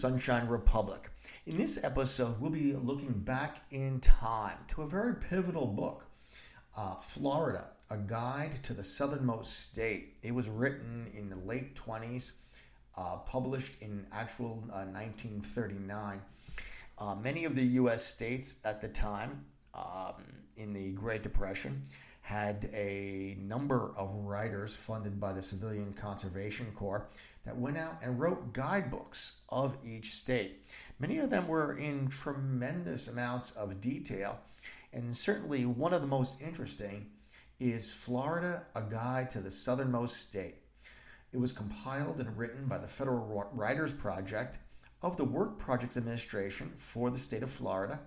Sunshine Republic. In this episode, we'll be looking back in time to a very pivotal book uh, Florida, A Guide to the Southernmost State. It was written in the late 20s, uh, published in actual uh, 1939. Uh, many of the U.S. states at the time, um, in the Great Depression, had a number of writers funded by the Civilian Conservation Corps that went out and wrote guidebooks of each state. Many of them were in tremendous amounts of detail, and certainly one of the most interesting is Florida, a Guide to the Southernmost State. It was compiled and written by the Federal Writers Project of the Work Projects Administration for the state of Florida.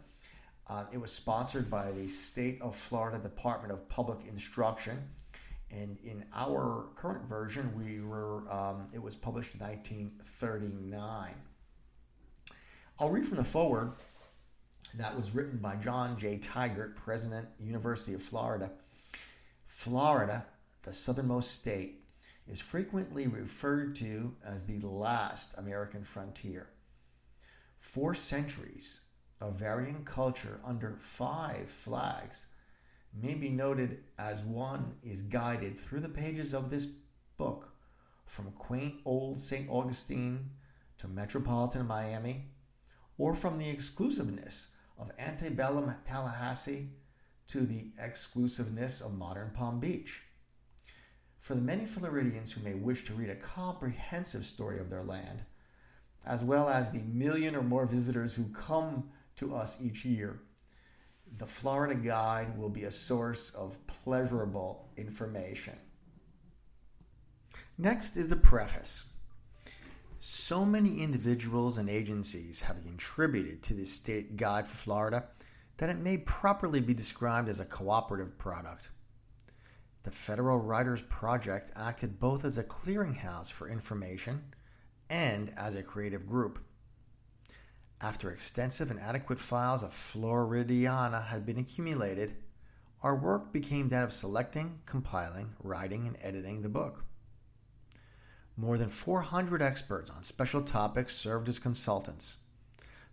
Uh, it was sponsored by the State of Florida Department of Public Instruction and in our current version, we were um, it was published in 1939. I'll read from the foreword. That was written by John J. Tigert, President, University of Florida. Florida, the southernmost state, is frequently referred to as the last American frontier. Four centuries varying culture under five flags may be noted as one is guided through the pages of this book from quaint old St. Augustine to metropolitan Miami, or from the exclusiveness of antebellum Tallahassee to the exclusiveness of modern Palm Beach. For the many Floridians who may wish to read a comprehensive story of their land, as well as the million or more visitors who come to us each year, the Florida Guide will be a source of pleasurable information. Next is the preface. So many individuals and agencies have contributed to this state guide for Florida that it may properly be described as a cooperative product. The Federal Writers Project acted both as a clearinghouse for information and as a creative group. After extensive and adequate files of Floridiana had been accumulated, our work became that of selecting, compiling, writing, and editing the book. More than 400 experts on special topics served as consultants.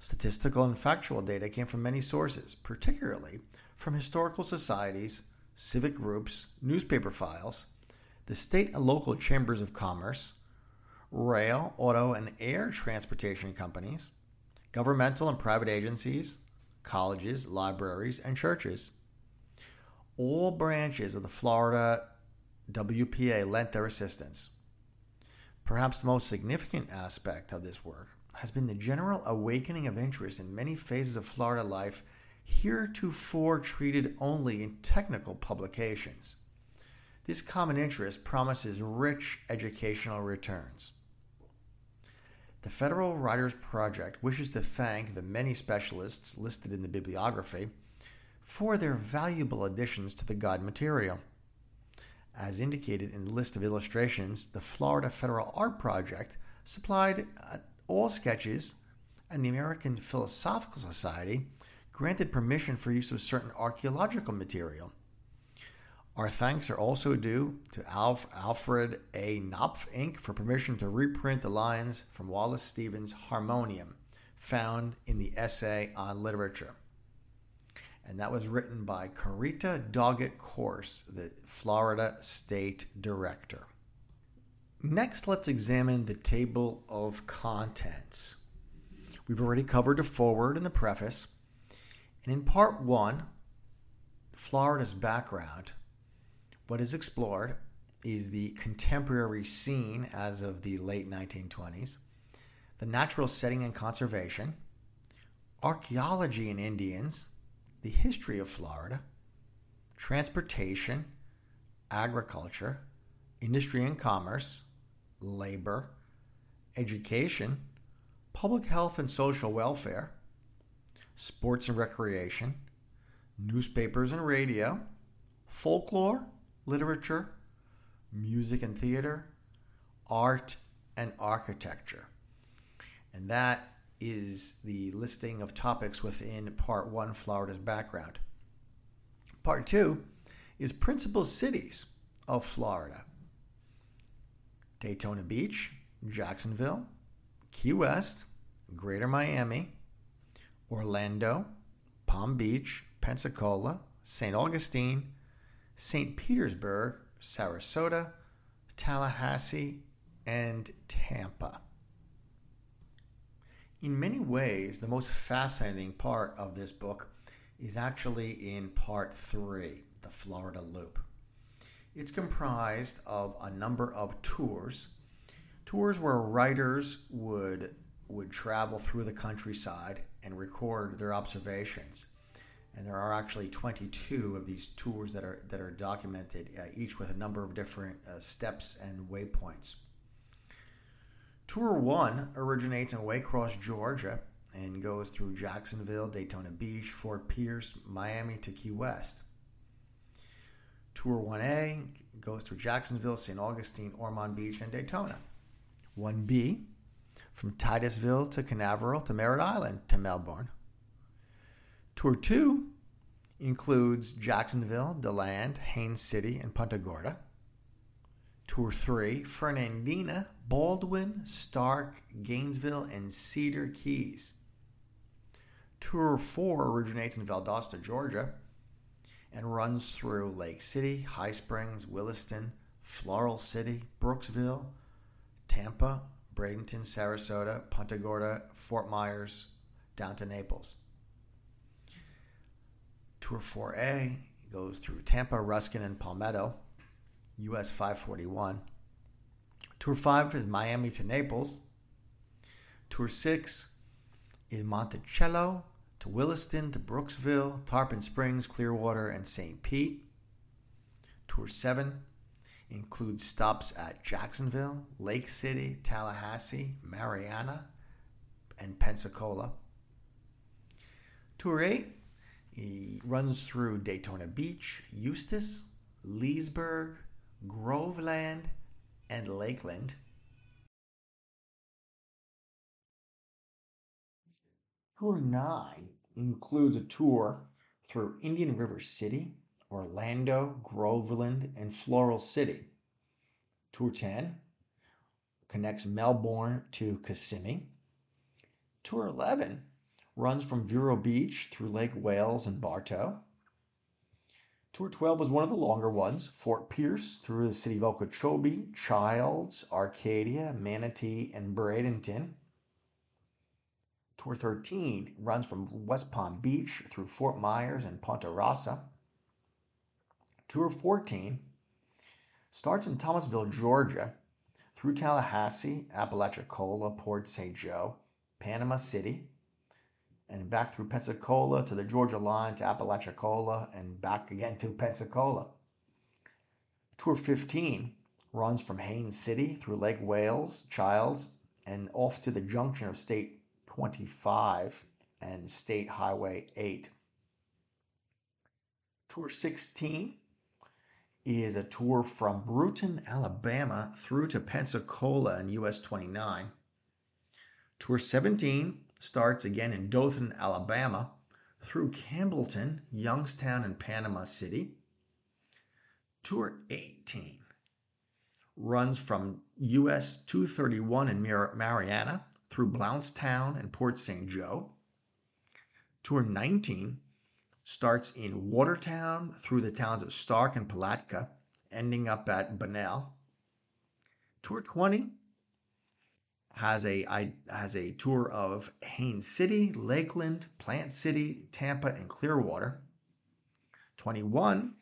Statistical and factual data came from many sources, particularly from historical societies, civic groups, newspaper files, the state and local chambers of commerce, rail, auto, and air transportation companies, governmental and private agencies, colleges, libraries, and churches. All branches of the Florida WPA lent their assistance. Perhaps the most significant aspect of this work has been the general awakening of interest in many phases of Florida life heretofore treated only in technical publications. This common interest promises rich educational returns. The Federal Writers Project wishes to thank the many specialists listed in the bibliography for their valuable additions to the guide material. As indicated in the list of illustrations, the Florida Federal Art Project supplied uh, all sketches, and the American Philosophical Society granted permission for use of certain archaeological material. Our thanks are also due to Alf, Alfred A. Knopf Inc. for permission to reprint the lines from Wallace Stevens' Harmonium, found in the essay on literature. And that was written by Carita Doggett Corse, the Florida State Director. Next, let's examine the table of contents. We've already covered the foreword and the preface. And in part one, Florida's background, what is explored is the contemporary scene as of the late 1920s, the natural setting and conservation, archaeology and Indians, the history of Florida, transportation, agriculture, industry and commerce, labor, education, public health and social welfare, sports and recreation, newspapers and radio, folklore, literature, music and theater, art, and architecture. And that is the listing of topics within Part 1 Florida's background. Part 2 is principal cities of Florida Daytona Beach, Jacksonville, Key West, Greater Miami, Orlando, Palm Beach, Pensacola, St. Augustine, St. Petersburg, Sarasota, Tallahassee, and Tampa. In many ways, the most fascinating part of this book is actually in part three, the Florida Loop. It's comprised of a number of tours, tours where writers would would travel through the countryside and record their observations. And there are actually 22 of these tours that are that are documented, uh, each with a number of different uh, steps and waypoints. Tour one originates in Waycross, Georgia, and goes through Jacksonville, Daytona Beach, Fort Pierce, Miami to Key West. Tour 1A goes through Jacksonville, St. Augustine, Ormond Beach, and Daytona. 1B from Titusville to Canaveral to Merritt Island to Melbourne. Tour 2 includes Jacksonville, DeLand, Haines City, and Punta Gorda. Tour 3, Fernandina, Baldwin, Starke, Gainesville, and Cedar Keys. Tour 4 originates in Valdosta, Georgia, and runs through Lake City, High Springs, Williston, Floral City, Brooksville, Tampa, Bradenton, Sarasota, Punta Gorda, Fort Myers, down to Naples. Tour 4A goes through Tampa, Ruskin, and Palmetto, US 541. Tour 5 is Miami to Naples. Tour 6 is Monticello to Williston to Brooksville, Tarpon Springs, Clearwater, and St. Pete. Tour 7 includes stops at Jacksonville, Lake City, Tallahassee, Marianna, and Pensacola. Tour 8 he runs through Daytona Beach, Eustis, Leesburg, Groveland, and Lakeland. Tour 9 includes a tour through Indian River City, Orlando, Groveland, and Floral City. Tour 10 connects Melbourne to Kissimmee. Tour 11 runs from Vero Beach through Lake Wales and Bartow. Tour 12 was one of the longer ones. Fort Pierce through the city of Okeechobee, Childs, Arcadia, Manatee, and Bradenton. Tour 13 runs from West Palm Beach through Fort Myers and Punta Rassa. Tour 14 starts in Thomasville, Georgia, through Tallahassee, Apalachicola, Port St. Joe, Panama City, and back through Pensacola to the Georgia line to Apalachicola and back again to Pensacola. Tour 15 runs from Haines City through Lake Wales, Childs, and off to the junction of State 25 and State Highway 8. Tour 16 is a tour from Brewton, Alabama through to Pensacola and US 29. Tour 17 starts again in Dothan, Alabama through Campbellton, Youngstown, and Panama City. Tour 18 runs from US 231 in Marianna through Blountstown and Port St. Joe. Tour 19 starts in Watertown through the towns of Starke and Palatka, ending up at Bunnell. Tour 20 has a has a tour of Haines City, Lakeland, Plant City, Tampa, and Clearwater. 21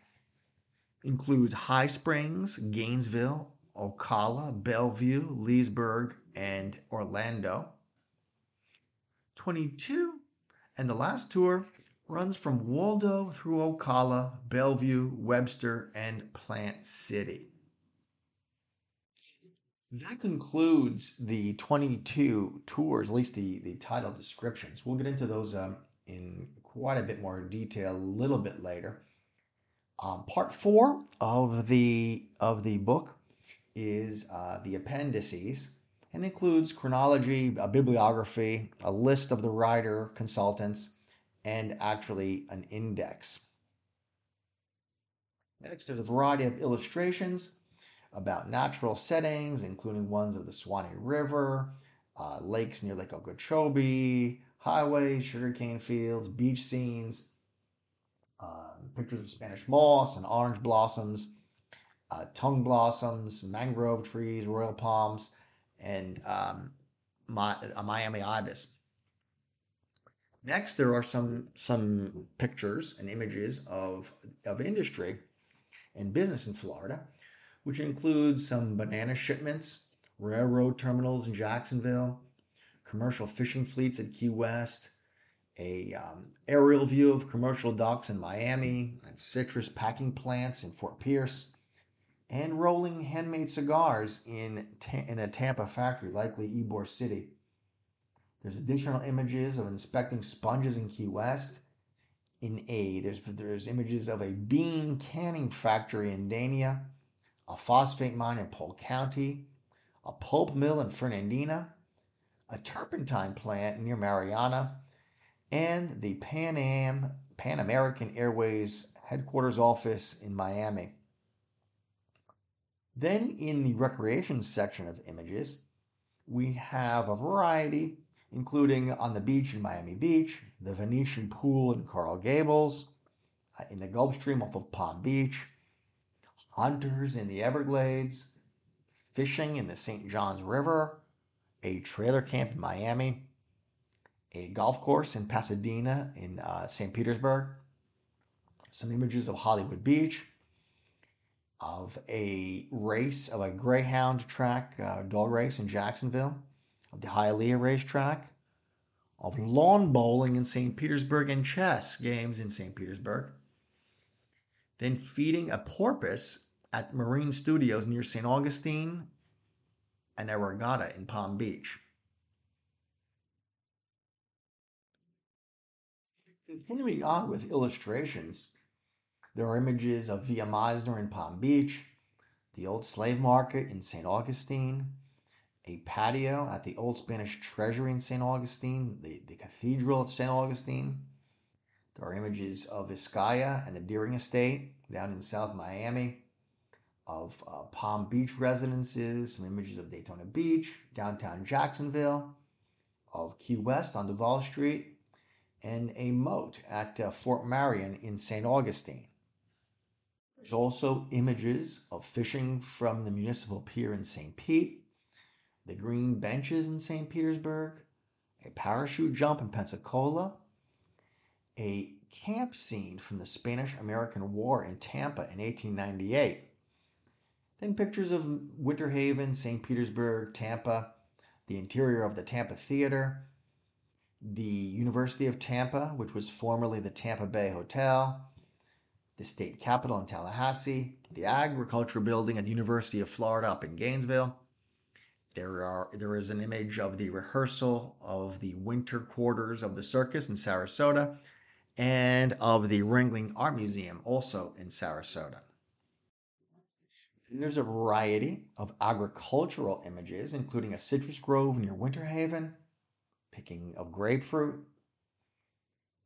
includes High Springs, Gainesville, Ocala, Belleview, Leesburg, and Orlando. 22, and the last tour runs from Waldo through Ocala, Belleview, Webster, and Plant City. That concludes the 22 tours, at least the, the title descriptions. We'll get into those um, in quite a bit more detail a little bit later. Um, part four of the of the book is uh, the appendices and includes chronology, a bibliography, a list of the writer, consultants, and actually an index. Next, there's a variety of illustrations about natural settings, including ones of the Suwannee River, uh, lakes near Lake Okeechobee, highways, sugarcane fields, beach scenes, uh, pictures of Spanish moss and orange blossoms, uh, tung blossoms, mangrove trees, royal palms, and um, my, a Miami ibis. Next, there are some some pictures and images of of industry and business in Florida, which includes some banana shipments, railroad terminals in Jacksonville, commercial fishing fleets at Key West, a um, aerial view of commercial docks in Miami, and citrus packing plants in Fort Pierce, and rolling handmade cigars in, in a Tampa factory, likely Ybor City. There's additional images of inspecting sponges in Key West. In A, there's, there's images of a bean canning factory in Dania, a phosphate mine in Polk County, a pulp mill in Fernandina, a turpentine plant near Marianna, and the Pan Am Pan American Airways headquarters office in Miami. Then in the recreation section of images, we have a variety including on the beach in Miami Beach, the Venetian Pool in Coral Gables, uh, in the Gulf Stream off of Palm Beach, hunters in the Everglades, fishing in the St. Johns River, a trailer camp in Miami, a golf course in Pasadena in uh, St. Petersburg, some images of Hollywood Beach, of a race of a Greyhound track uh, dog race in Jacksonville, of the Hialeah racetrack, of lawn bowling in St. Petersburg and chess games in St. Petersburg. Then feeding a porpoise at Marine Studios near St. Augustine and a in Palm Beach. Continuing on with illustrations, there are images of Via Mizner in Palm Beach, the old slave market in St. Augustine, a patio at the Old Spanish Treasury in St. Augustine, the, the Cathedral at St. Augustine. There are images of Vizcaya and the Deering Estate down in South Miami, of uh, Palm Beach residences, some images of Daytona Beach, downtown Jacksonville, of Key West on Duval Street, and a moat at uh, Fort Marion in St. Augustine. There's also images of fishing from the municipal pier in St. Pete, the green benches in St. Petersburg, a parachute jump in Pensacola, a camp scene from the Spanish American War in Tampa in 1898. Then pictures of Winter Haven, St. Petersburg, Tampa, the interior of the Tampa Theater, the University of Tampa, which was formerly the Tampa Bay Hotel, the state capitol in Tallahassee, the agriculture building at the University of Florida up in Gainesville, there are there is an image of the rehearsal of the winter quarters of the circus in Sarasota and of the Ringling Art Museum also in Sarasota. And there's a variety of agricultural images, including a citrus grove near Winter Haven, picking of grapefruit,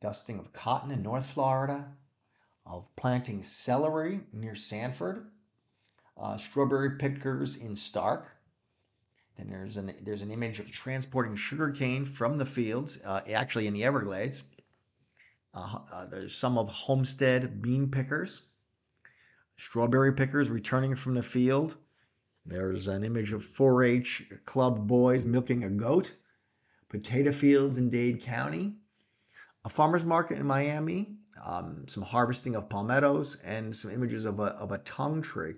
dusting of cotton in North Florida, of planting celery near Sanford, uh, strawberry pickers in Starke. then there's an there's an image of transporting sugarcane from the fields, uh, actually in the Everglades. Uh, uh, there's some of homestead bean pickers, strawberry pickers returning from the field. There's an image of 4-H club boys milking a goat. Potato fields in Dade County, a farmer's market in Miami, um, some harvesting of palmettos, and some images of a, of a tung tree.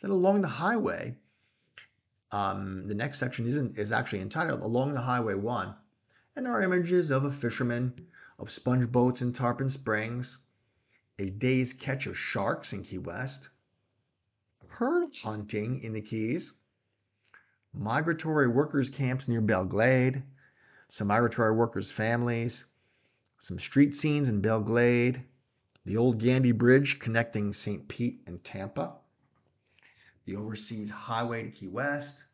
Then along the highway, um, the next section isn't, is actually entitled Along the Highway 1. And there are images of a fisherman, of sponge boats in Tarpon Springs, a day's catch of sharks in Key West, pearl hunting in the Keys, migratory workers' camps near Belle Glade, some migratory workers' families, some street scenes in Belle Glade, the old Gandy Bridge connecting St. Pete and Tampa, the Overseas Highway to Key West,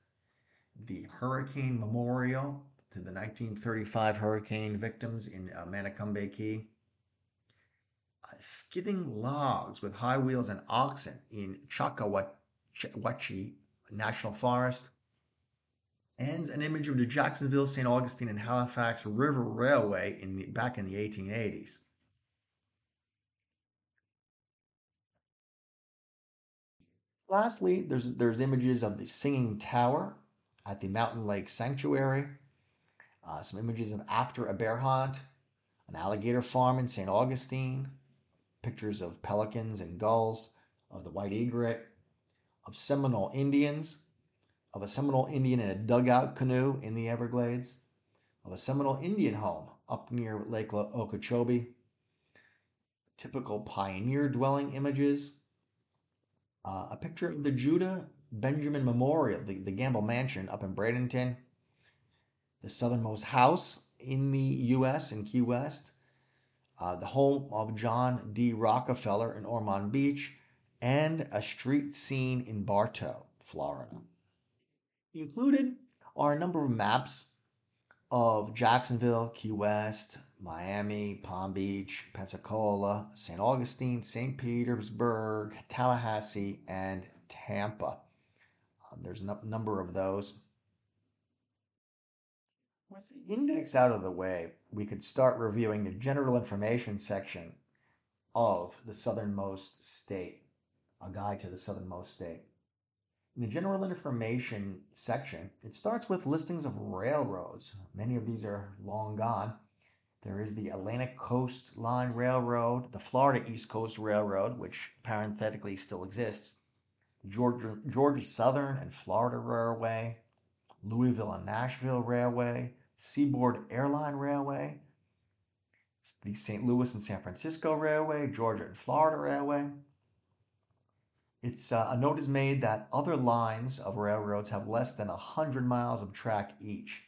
the Hurricane Memorial to the 1935 hurricane victims in uh, Key, skidding logs with high wheels and oxen in Choctawhatchee National Forest, and an image of the Jacksonville, St. Augustine, and Halifax River Railway in the, back in the 1880s. Lastly, there's, there's images of the Singing Tower at the Mountain Lake Sanctuary, uh, some images of after a bear hunt, an alligator farm in St. Augustine, pictures of pelicans and gulls, of the white egret, of Seminole Indians, of a Seminole Indian in a dugout canoe in the Everglades, of a Seminole Indian home up near Lake Okeechobee, typical pioneer dwelling images, uh, a picture of the Judah Benjamin Memorial, the, the Gamble Mansion up in Bradenton, the southernmost house in the U.S. in Key West, uh, the home of John D. Rockefeller in Ormond Beach, and a street scene in Bartow, Florida. Included are a number of maps of Jacksonville, Key West, Miami, Palm Beach, Pensacola, St. Augustine, St. Petersburg, Tallahassee, and Tampa. Um, there's a number of those. With the index out of the way, we could start reviewing the general information section of the southernmost state, a guide to the southernmost state. In the general information section, it starts with listings of railroads. Many of these are long gone. There is the Atlantic Coast Line Railroad, the Florida East Coast Railroad, which parenthetically still exists, Georgia, Georgia Southern and Florida Railway, Louisville and Nashville Railway, Seaboard Airline Railway, the St. Louis and San Francisco Railway, Georgia and Florida Railway, it's uh, a note is made that other lines of railroads have less than 100 miles of track each.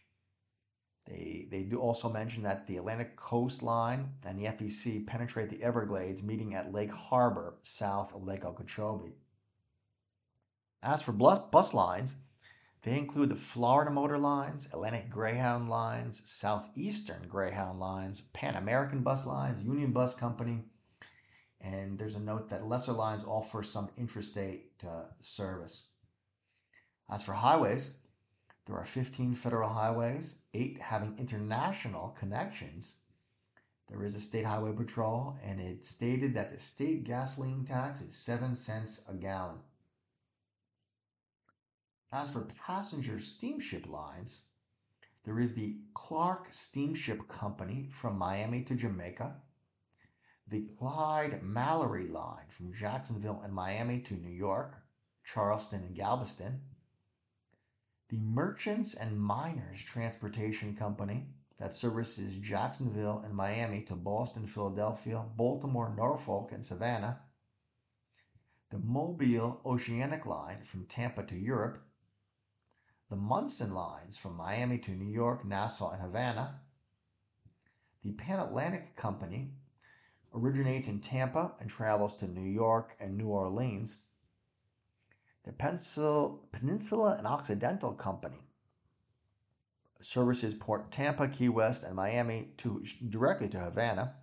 They, they do also mention that the Atlantic Coast Line and the FEC penetrate the Everglades, meeting at Lake Harbor, south of Lake Okeechobee. As for bus lines, they include the Florida Motor Lines, Atlantic Greyhound Lines, Southeastern Greyhound Lines, Pan American Bus Lines, Union Bus Company, and there's a note that lesser lines offer some intrastate uh, service. As for highways, there are 15 federal highways, eight having international connections. There is a state highway patrol, and it stated that the state gasoline tax is 7 cents a gallon. As for passenger steamship lines, there is the Clark Steamship Company from Miami to Jamaica, the Clyde Mallory line from Jacksonville and Miami to New York, Charleston, and Galveston, the Merchants and Miners Transportation Company that services Jacksonville and Miami to Boston, Philadelphia, Baltimore, Norfolk, and Savannah, the Mobile Oceanic Line from Tampa to Europe, the Munson lines from Miami to New York, Nassau, and Havana, the Pan Atlantic Company originates in Tampa and travels to New York and New Orleans. The Peninsula and Occidental Company services Port Tampa, Key West, and Miami to directly to Havana.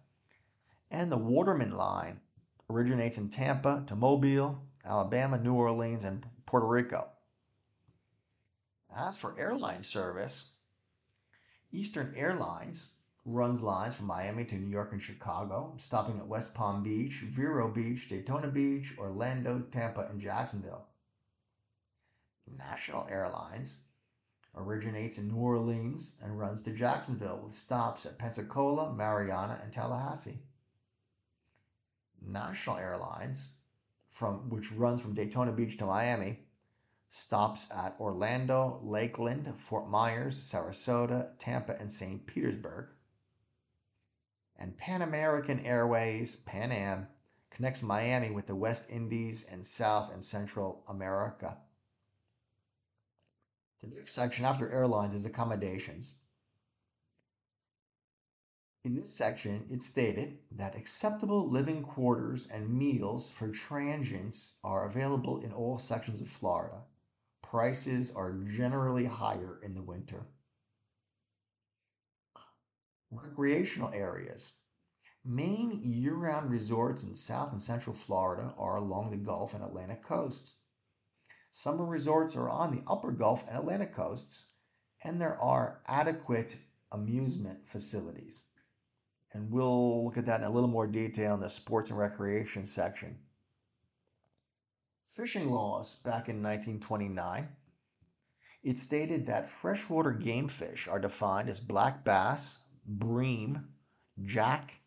And the Waterman Line originates in Tampa to Mobile, Alabama, New Orleans, and Puerto Rico. As for airline service, Eastern Airlines runs lines from Miami to New York and Chicago, stopping at West Palm Beach, Vero Beach, Daytona Beach, Orlando, Tampa, and Jacksonville. National Airlines originates in New Orleans and runs to Jacksonville with stops at Pensacola, Marianna, and Tallahassee. National Airlines, from which runs from Daytona Beach to Miami, stops at Orlando, Lakeland, Fort Myers, Sarasota, Tampa, and St. Petersburg and Pan American Airways, Pan Am, connects Miami with the West Indies and South and Central America. The next section after airlines is accommodations. In this section, it stated that acceptable living quarters and meals for transients are available in all sections of Florida. Prices are generally higher in the winter. Recreational areas. Main year round resorts in South and Central Florida are along the Gulf and Atlantic coasts. Summer resorts are on the upper Gulf and Atlantic coasts, and there are adequate amusement facilities. And we'll look at that in a little more detail in the sports and recreation section. Fishing laws back in 1929 it stated that freshwater game fish are defined as black bass, bream, jack,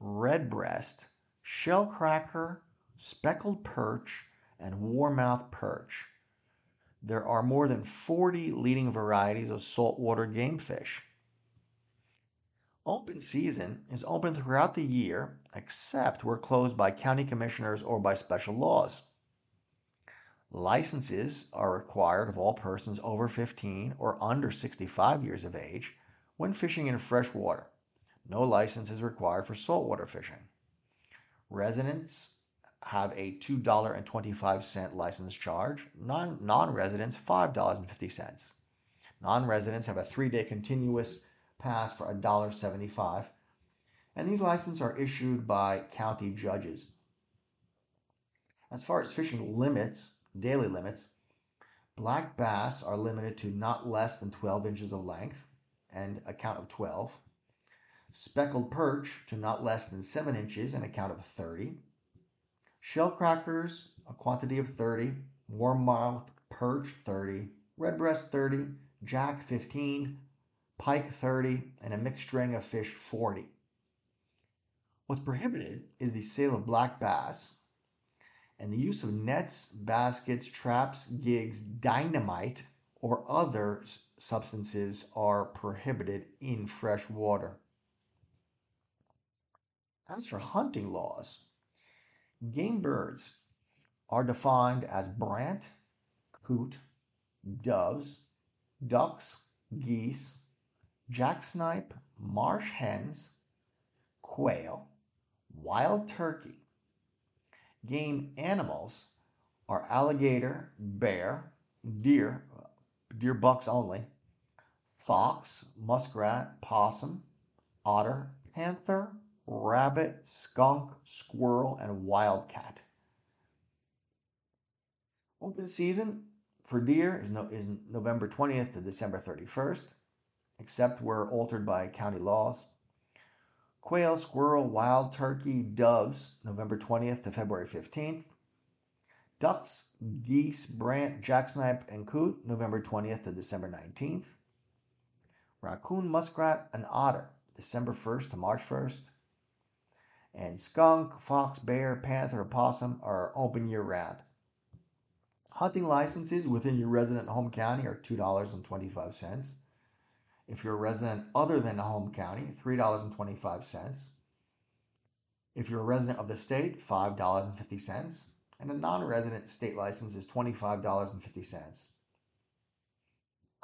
redbreast, shellcracker, speckled perch, and warmouth perch. There are more than 40 leading varieties of saltwater game fish. Open season is open throughout the year except where closed by county commissioners or by special laws. Licenses are required of all persons over 15 or under 65 years of age when fishing in fresh water. No license is required for saltwater fishing. Residents have a $2.25 license charge, non residents, $5.50. Non residents have a three day continuous pass for $1.75, and these licenses are issued by county judges. As far as fishing limits, daily limits, black bass are limited to not less than 12 inches of length and a count of 12. Speckled perch to not less than 7 inches and a count of 30. Shell crackers, a quantity of 30. Warmouth perch, 30. Redbreast, 30. Jack, 15. Pike, 30. And a mixed string of fish, 40. What's prohibited is the sale of black bass, and the use of nets, baskets, traps, gigs, dynamite, or other substances are prohibited in fresh water. As for hunting laws, game birds are defined as brant, coot, doves, ducks, geese, jacksnipe, marsh hens, quail, wild turkey, game animals are alligator, bear, deer, deer bucks only, fox, muskrat, possum, otter, panther, rabbit, skunk, squirrel, and wildcat. Open season for deer is, no, is November 20th to December 31st, except where altered by county laws quail, squirrel, wild turkey, doves, November 20th to February 15th. Ducks, geese, brant, jacksnipe, and coot, November 20th to December 19th. Raccoon, muskrat, and otter, December 1st to March 1st. And skunk, fox, bear, panther, opossum are open year round. Hunting licenses within your resident home county are $2.25. If you're a resident other than a home county, $3.25. If you're a resident of the state, $5.50. And a non resident state license is $25.50.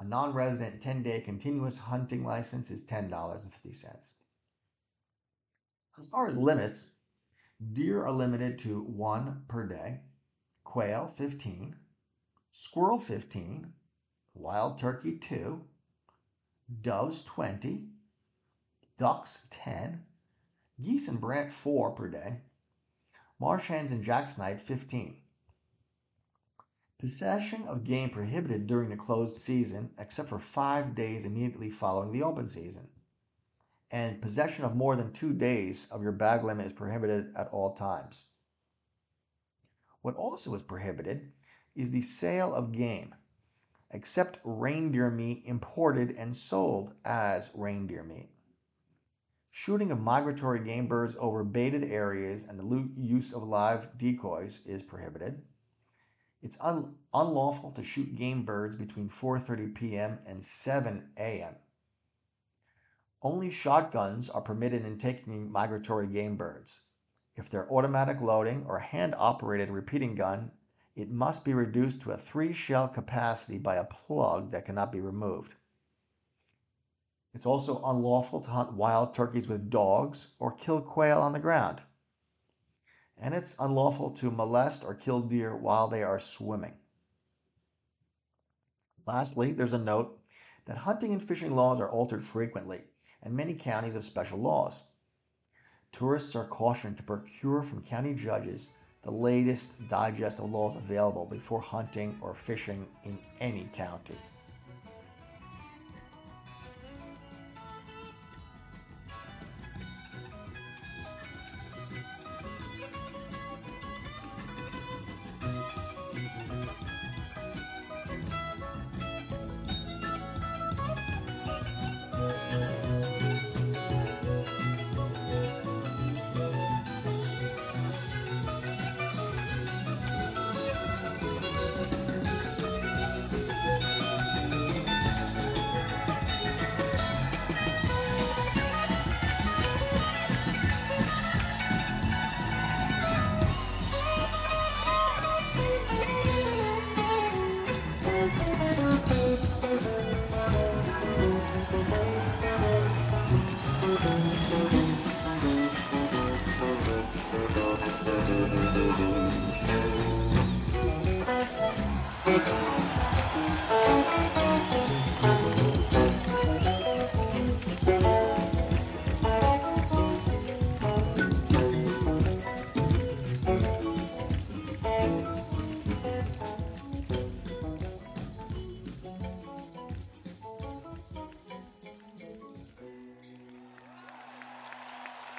A non resident 10 day continuous hunting license is $10.50. As far as limits, deer are limited to one per day, quail 15, squirrel 15, wild turkey 2, doves 20, ducks 10, geese and brant 4 per day, marsh hens and jacksnipe 15. Possession of game prohibited during the closed season except for five days immediately following the open season. And possession of more than two days of your bag limit is prohibited at all times. What also is prohibited is the sale of game except reindeer meat imported and sold as reindeer meat. Shooting of migratory game birds over baited areas and the use of live decoys is prohibited. It's un- unlawful to shoot game birds between 4:30 p.m. and 7 a.m. Only shotguns are permitted in taking migratory game birds. If they're automatic loading or hand operated repeating gun, it must be reduced to a three shell capacity by a plug that cannot be removed. It's also unlawful to hunt wild turkeys with dogs or kill quail on the ground. And it's unlawful to molest or kill deer while they are swimming. Lastly, there's a note that hunting and fishing laws are altered frequently, and many counties have special laws. Tourists are cautioned to procure from county judges the latest digest of laws available before hunting or fishing in any county.